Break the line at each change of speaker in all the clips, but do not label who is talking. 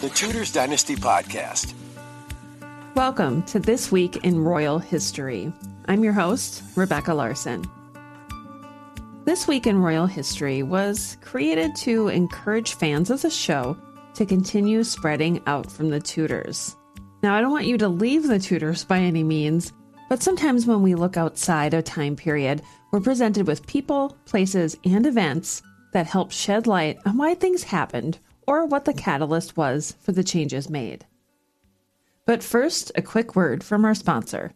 the Tudors Dynasty Podcast.
Welcome to This Week in Royal History. I'm your host, Rebecca Larson. This Week in Royal History was created to encourage fans of the show to continue spreading out from the Tudors. Now, I don't want you to leave the Tudors by any means, but sometimes when we look outside a time period, we're presented with people, places, and events that help shed light on why things happened or what the catalyst was for the changes made. But first, a quick word from our sponsor.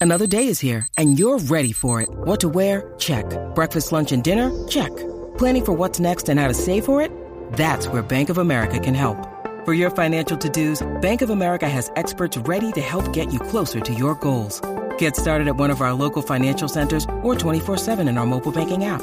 Another day is here, and you're ready for it. What to wear? Check. Breakfast, lunch, and dinner? Check. Planning for what's next and how to save for it? That's where Bank of America can help. For your financial to dos, Bank of America has experts ready to help get you closer to your goals. Get started at one of our local financial centers or 24-7 in our mobile banking app.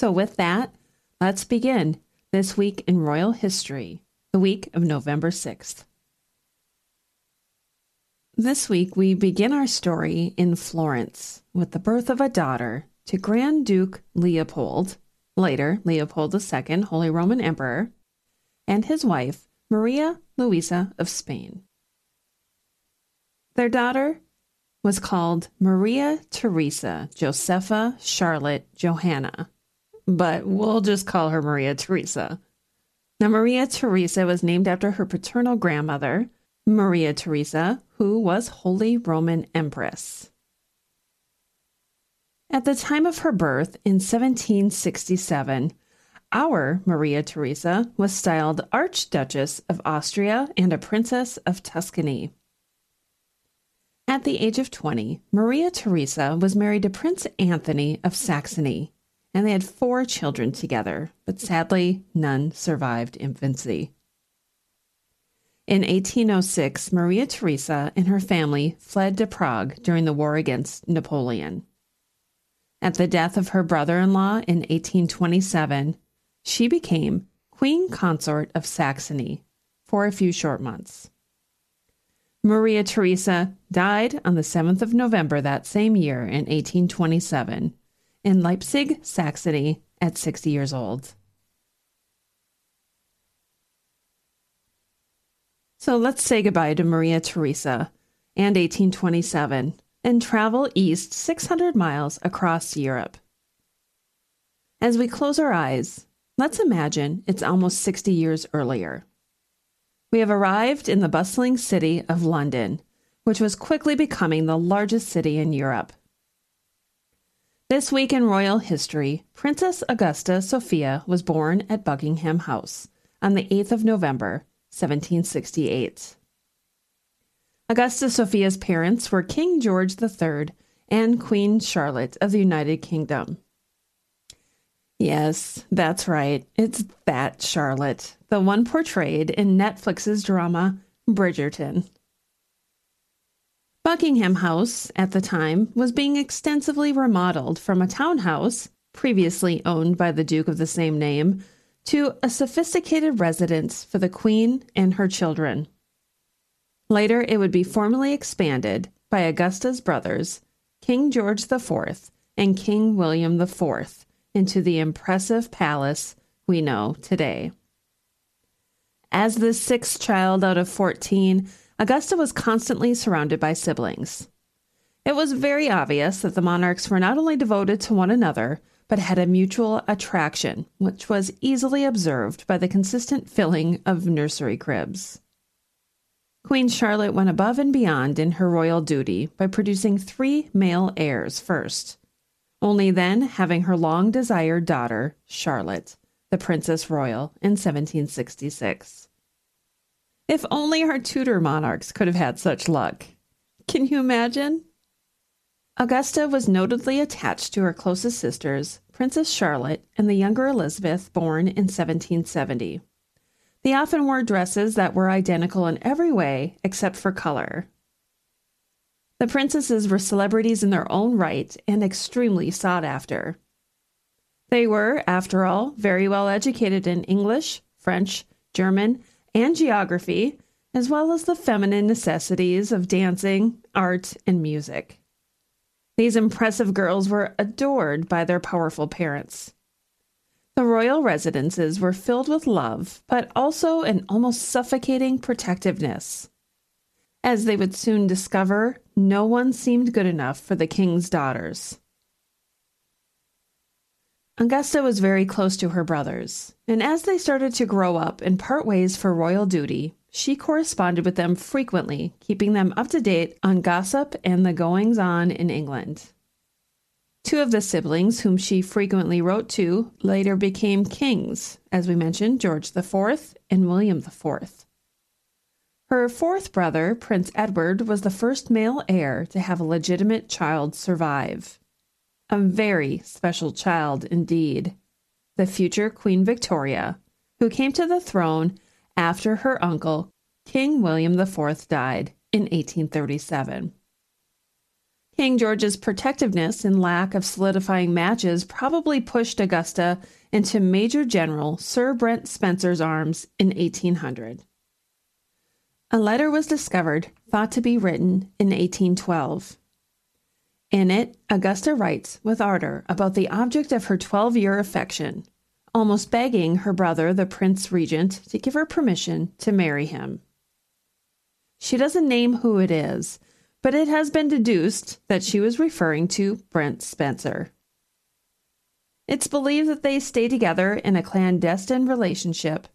So, with that, let's begin this week in royal history, the week of November 6th. This week, we begin our story in Florence with the birth of a daughter to Grand Duke Leopold, later Leopold II, Holy Roman Emperor, and his wife, Maria Luisa of Spain. Their daughter was called Maria Theresa Josepha Charlotte Johanna but we'll just call her Maria Theresa. Now, Maria Theresa was named after her paternal grandmother, Maria Theresa, who was Holy Roman Empress. At the time of her birth in 1767, our Maria Theresa was styled Archduchess of Austria and a Princess of Tuscany. At the age of 20, Maria Theresa was married to Prince Anthony of Saxony, and they had four children together, but sadly, none survived infancy. In 1806, Maria Theresa and her family fled to Prague during the war against Napoleon. At the death of her brother in law in 1827, she became Queen Consort of Saxony for a few short months. Maria Theresa died on the 7th of November that same year in 1827 in Leipzig, Saxony, at 60 years old. So let's say goodbye to Maria Theresa and 1827 and travel east 600 miles across Europe. As we close our eyes, let's imagine it's almost 60 years earlier. We have arrived in the bustling city of London, which was quickly becoming the largest city in Europe. This week in royal history, Princess Augusta Sophia was born at Buckingham House on the 8th of November, 1768. Augusta Sophia's parents were King George III and Queen Charlotte of the United Kingdom. Yes, that's right. It's that Charlotte, the one portrayed in Netflix's drama Bridgerton. Buckingham House, at the time, was being extensively remodeled from a townhouse, previously owned by the Duke of the same name, to a sophisticated residence for the Queen and her children. Later, it would be formally expanded by Augusta's brothers, King George IV and King William IV, into the impressive palace we know today. As the sixth child out of 14, Augusta was constantly surrounded by siblings. It was very obvious that the monarchs were not only devoted to one another, but had a mutual attraction, which was easily observed by the consistent filling of nursery cribs. Queen Charlotte went above and beyond in her royal duty by producing three male heirs first, only then having her long desired daughter, Charlotte, the Princess Royal, in 1766. If only our Tudor monarchs could have had such luck. Can you imagine? Augusta was notably attached to her closest sisters, Princess Charlotte and the younger Elizabeth, born in 1770. They often wore dresses that were identical in every way except for color. The princesses were celebrities in their own right and extremely sought after. They were, after all, very well educated in English, French, German, and geography, as well as the feminine necessities of dancing, art, and music. These impressive girls were adored by their powerful parents. The royal residences were filled with love, but also an almost suffocating protectiveness. As they would soon discover, no one seemed good enough for the king's daughters. Augusta was very close to her brothers, and as they started to grow up and part ways for royal duty, she corresponded with them frequently, keeping them up to date on gossip and the goings on in England. Two of the siblings whom she frequently wrote to later became kings, as we mentioned, George IV and William IV. Her fourth brother, Prince Edward, was the first male heir to have a legitimate child survive. A very special child indeed. The future Queen Victoria, who came to the throne after her uncle, King William IV, died in 1837. King George's protectiveness and lack of solidifying matches probably pushed Augusta into Major General Sir Brent Spencer's arms in 1800. A letter was discovered, thought to be written in 1812. In it, Augusta writes with ardor about the object of her 12 year affection, almost begging her brother, the Prince Regent, to give her permission to marry him. She doesn't name who it is, but it has been deduced that she was referring to Brent Spencer. It's believed that they stayed together in a clandestine relationship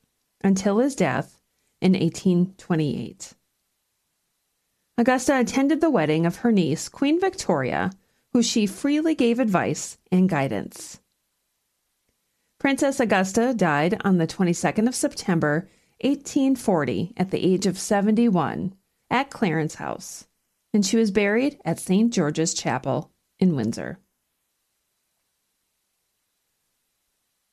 until his death in 1828. Augusta attended the wedding of her niece, Queen Victoria, who she freely gave advice and guidance. Princess Augusta died on the 22nd of September, 1840, at the age of 71, at Clarence House and she was buried at St. George's Chapel in Windsor.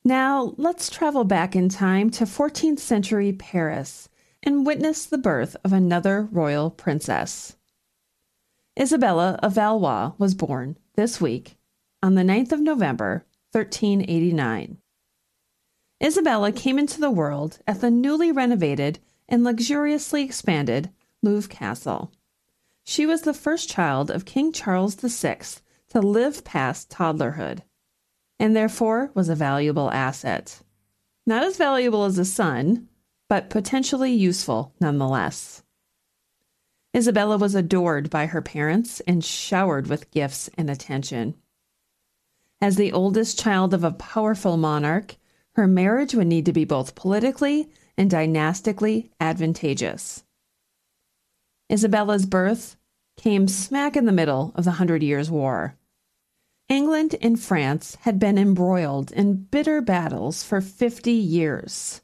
Now, let's travel back in time to 14th century Paris and witness the birth of another royal princess. Isabella of Valois was born this week on the 9th of November, 1389. Isabella came into the world at the newly renovated and luxuriously expanded Louvre Castle. She was the first child of King Charles VI to live past toddlerhood, and therefore was a valuable asset. Not as valuable as a son, but potentially useful nonetheless. Isabella was adored by her parents and showered with gifts and attention. As the oldest child of a powerful monarch, her marriage would need to be both politically and dynastically advantageous. Isabella's birth came smack in the middle of the Hundred Years' War. England and France had been embroiled in bitter battles for 50 years,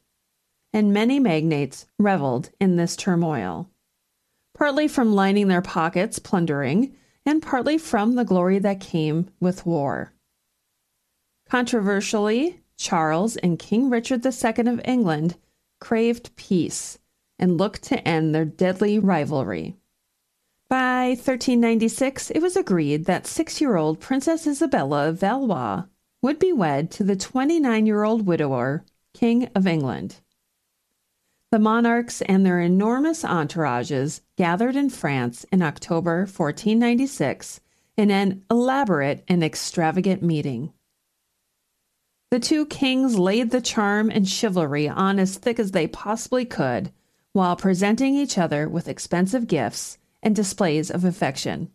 and many magnates reveled in this turmoil, partly from lining their pockets plundering, and partly from the glory that came with war. Controversially, Charles and King Richard II of England craved peace and looked to end their deadly rivalry. By 1396, it was agreed that six year old Princess Isabella of Valois would be wed to the 29 year old widower, King of England. The monarchs and their enormous entourages gathered in France in October 1496 in an elaborate and extravagant meeting. The two kings laid the charm and chivalry on as thick as they possibly could while presenting each other with expensive gifts and displays of affection.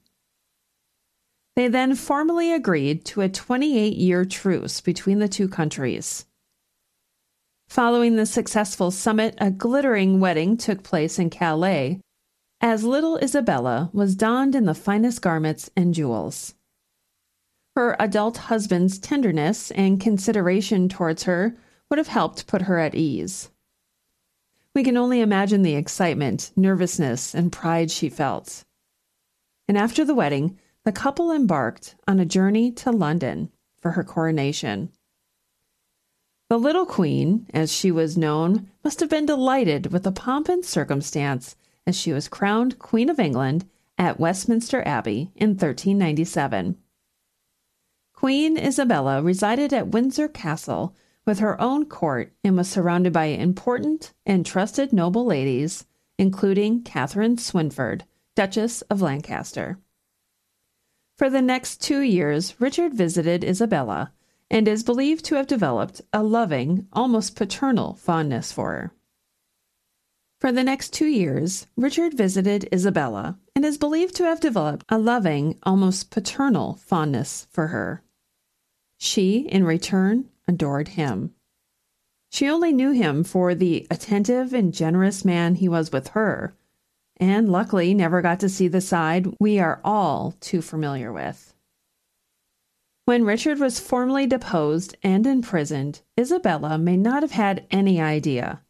They then formally agreed to a 28 year truce between the two countries. Following the successful summit, a glittering wedding took place in Calais, as little Isabella was donned in the finest garments and jewels. Her adult husband's tenderness and consideration towards her would have helped put her at ease. We can only imagine the excitement, nervousness, and pride she felt. and after the wedding, the couple embarked on a journey to London for her coronation. The little queen, as she was known, must have been delighted with the pomp and circumstance as she was crowned Queen of England at Westminster Abbey in 1397. Queen Isabella resided at Windsor Castle with her own court and was surrounded by important and trusted noble ladies, including Catherine Swynford, Duchess of Lancaster. For the next two years, Richard visited Isabella and is believed to have developed a loving, almost paternal fondness for her. For the next two years, Richard visited Isabella and is believed to have developed a loving, almost paternal fondness for her. She, in return, adored him. She only knew him for the attentive and generous man he was with her, and luckily never got to see the side we are all too familiar with. When Richard was formally deposed and imprisoned, Isabella may not have had any idea.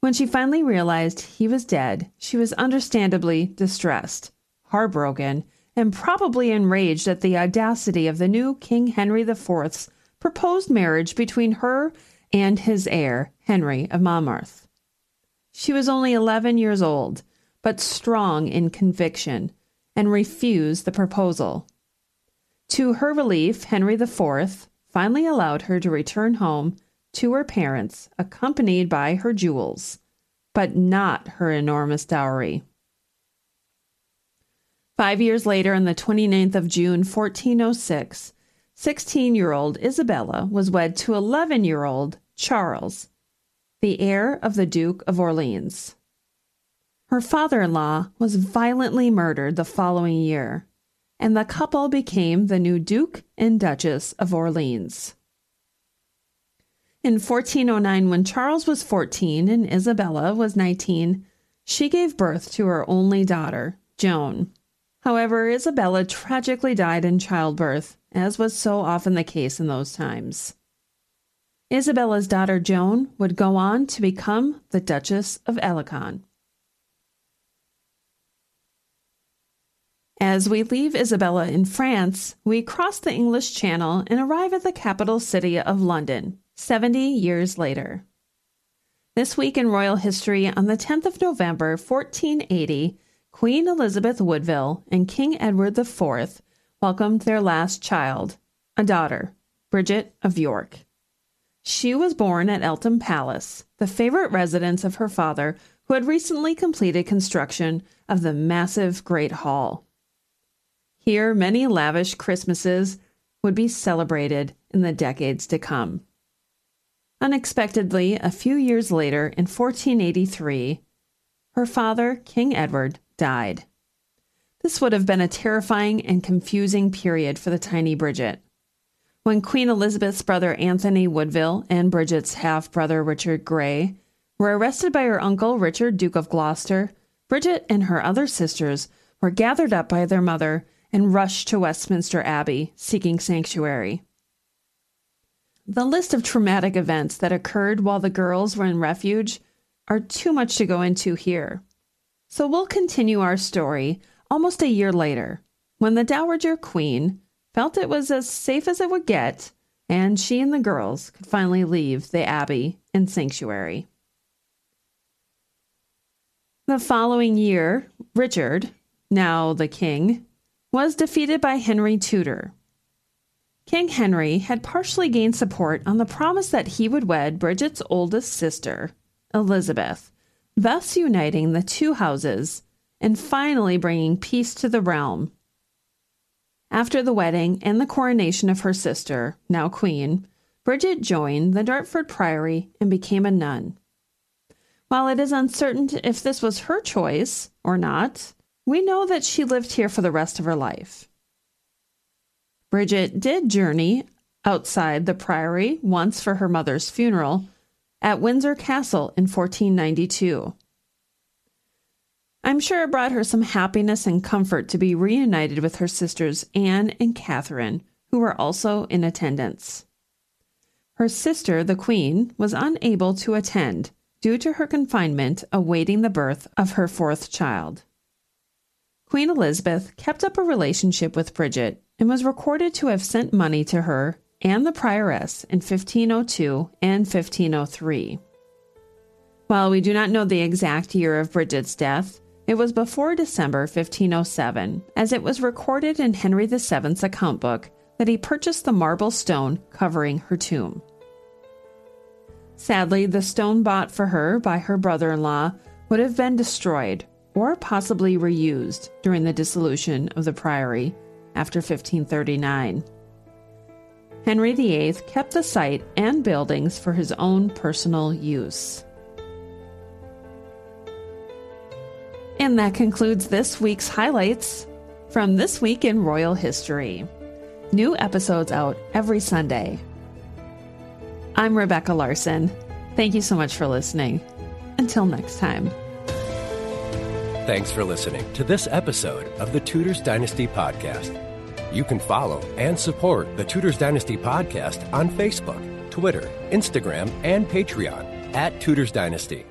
When she finally realized he was dead, she was understandably distressed, heartbroken, and probably enraged at the audacity of the new King Henry IV's proposed marriage between her and his heir, Henry of Monmouth. She was only 11 years old, but strong in conviction, and refused the proposal. To her relief, Henry IV finally allowed her to return home to her parents, accompanied by her jewels, but not her enormous dowry. Five years later, on the 29th of June, 1406, 16 year old Isabella was wed to 11 year old Charles, the heir of the Duke of Orleans. Her father in law was violently murdered the following year, and the couple became the new Duke and Duchess of Orleans. In 1409, when Charles was 14 and Isabella was 19, she gave birth to her only daughter, Joan. However, Isabella tragically died in childbirth, as was so often the case in those times. Isabella's daughter Joan would go on to become the Duchess of Alençon. As we leave Isabella in France, we cross the English Channel and arrive at the capital city of London, 70 years later. This week in royal history, on the 10th of November, 1480, Queen Elizabeth Woodville and King Edward IV welcomed their last child, a daughter, Bridget of York. She was born at Eltham Palace, the favorite residence of her father, who had recently completed construction of the massive Great Hall. Here, many lavish Christmases would be celebrated in the decades to come. Unexpectedly, a few years later, in 1483, her father, King Edward, died. This would have been a terrifying and confusing period for the tiny Bridget. When Queen Elizabeth's brother Anthony Woodville and Bridget's half brother Richard Grey were arrested by her uncle Richard, Duke of Gloucester, Bridget and her other sisters were gathered up by their mother and rushed to Westminster Abbey seeking sanctuary. The list of traumatic events that occurred while the girls were in refuge are too much to go into here. So we'll continue our story almost a year later, when the Dowager Queen felt it was as safe as it would get, and she and the girls could finally leave the abbey and sanctuary. The following year, Richard, now the king, was defeated by Henry Tudor. King Henry had partially gained support on the promise that he would wed Bridget's oldest sister, Elizabeth, thus uniting the two houses and finally bringing peace to the realm. After the wedding and the coronation of her sister, now queen, Bridget joined the Dartford Priory and became a nun. While it is uncertain if this was her choice or not, we know that she lived here for the rest of her life. Bridget did journey outside the priory once for her mother's funeral, at Windsor Castle in 1492. I'm sure it brought her some happiness and comfort to be reunited with her sisters Anne and Catherine, who were also in attendance. Her sister, the Queen, was unable to attend due to her confinement awaiting the birth of her fourth child. Queen Elizabeth kept up a relationship with Bridget and was recorded to have sent money to her and the prioress in 1502 and 1503. While we do not know the exact year of Bridget's death, it was before December 1507, as it was recorded in Henry VII's account book that he purchased the marble stone covering her tomb. Sadly, the stone bought for her by her brother in law would have been destroyed or possibly reused during the dissolution of the priory after 1539. Henry VIII kept the site and buildings for his own personal use. And that concludes this week's highlights from This Week in Royal History. New episodes out every Sunday. I'm Rebecca Larson. Thank you so much for listening. Until next time.
Thanks for listening to this episode of the Tudors Dynasty Podcast. You can follow and support the Tudors Dynasty Podcast on Facebook, Twitter, Instagram, and Patreon at Tudors Dynasty.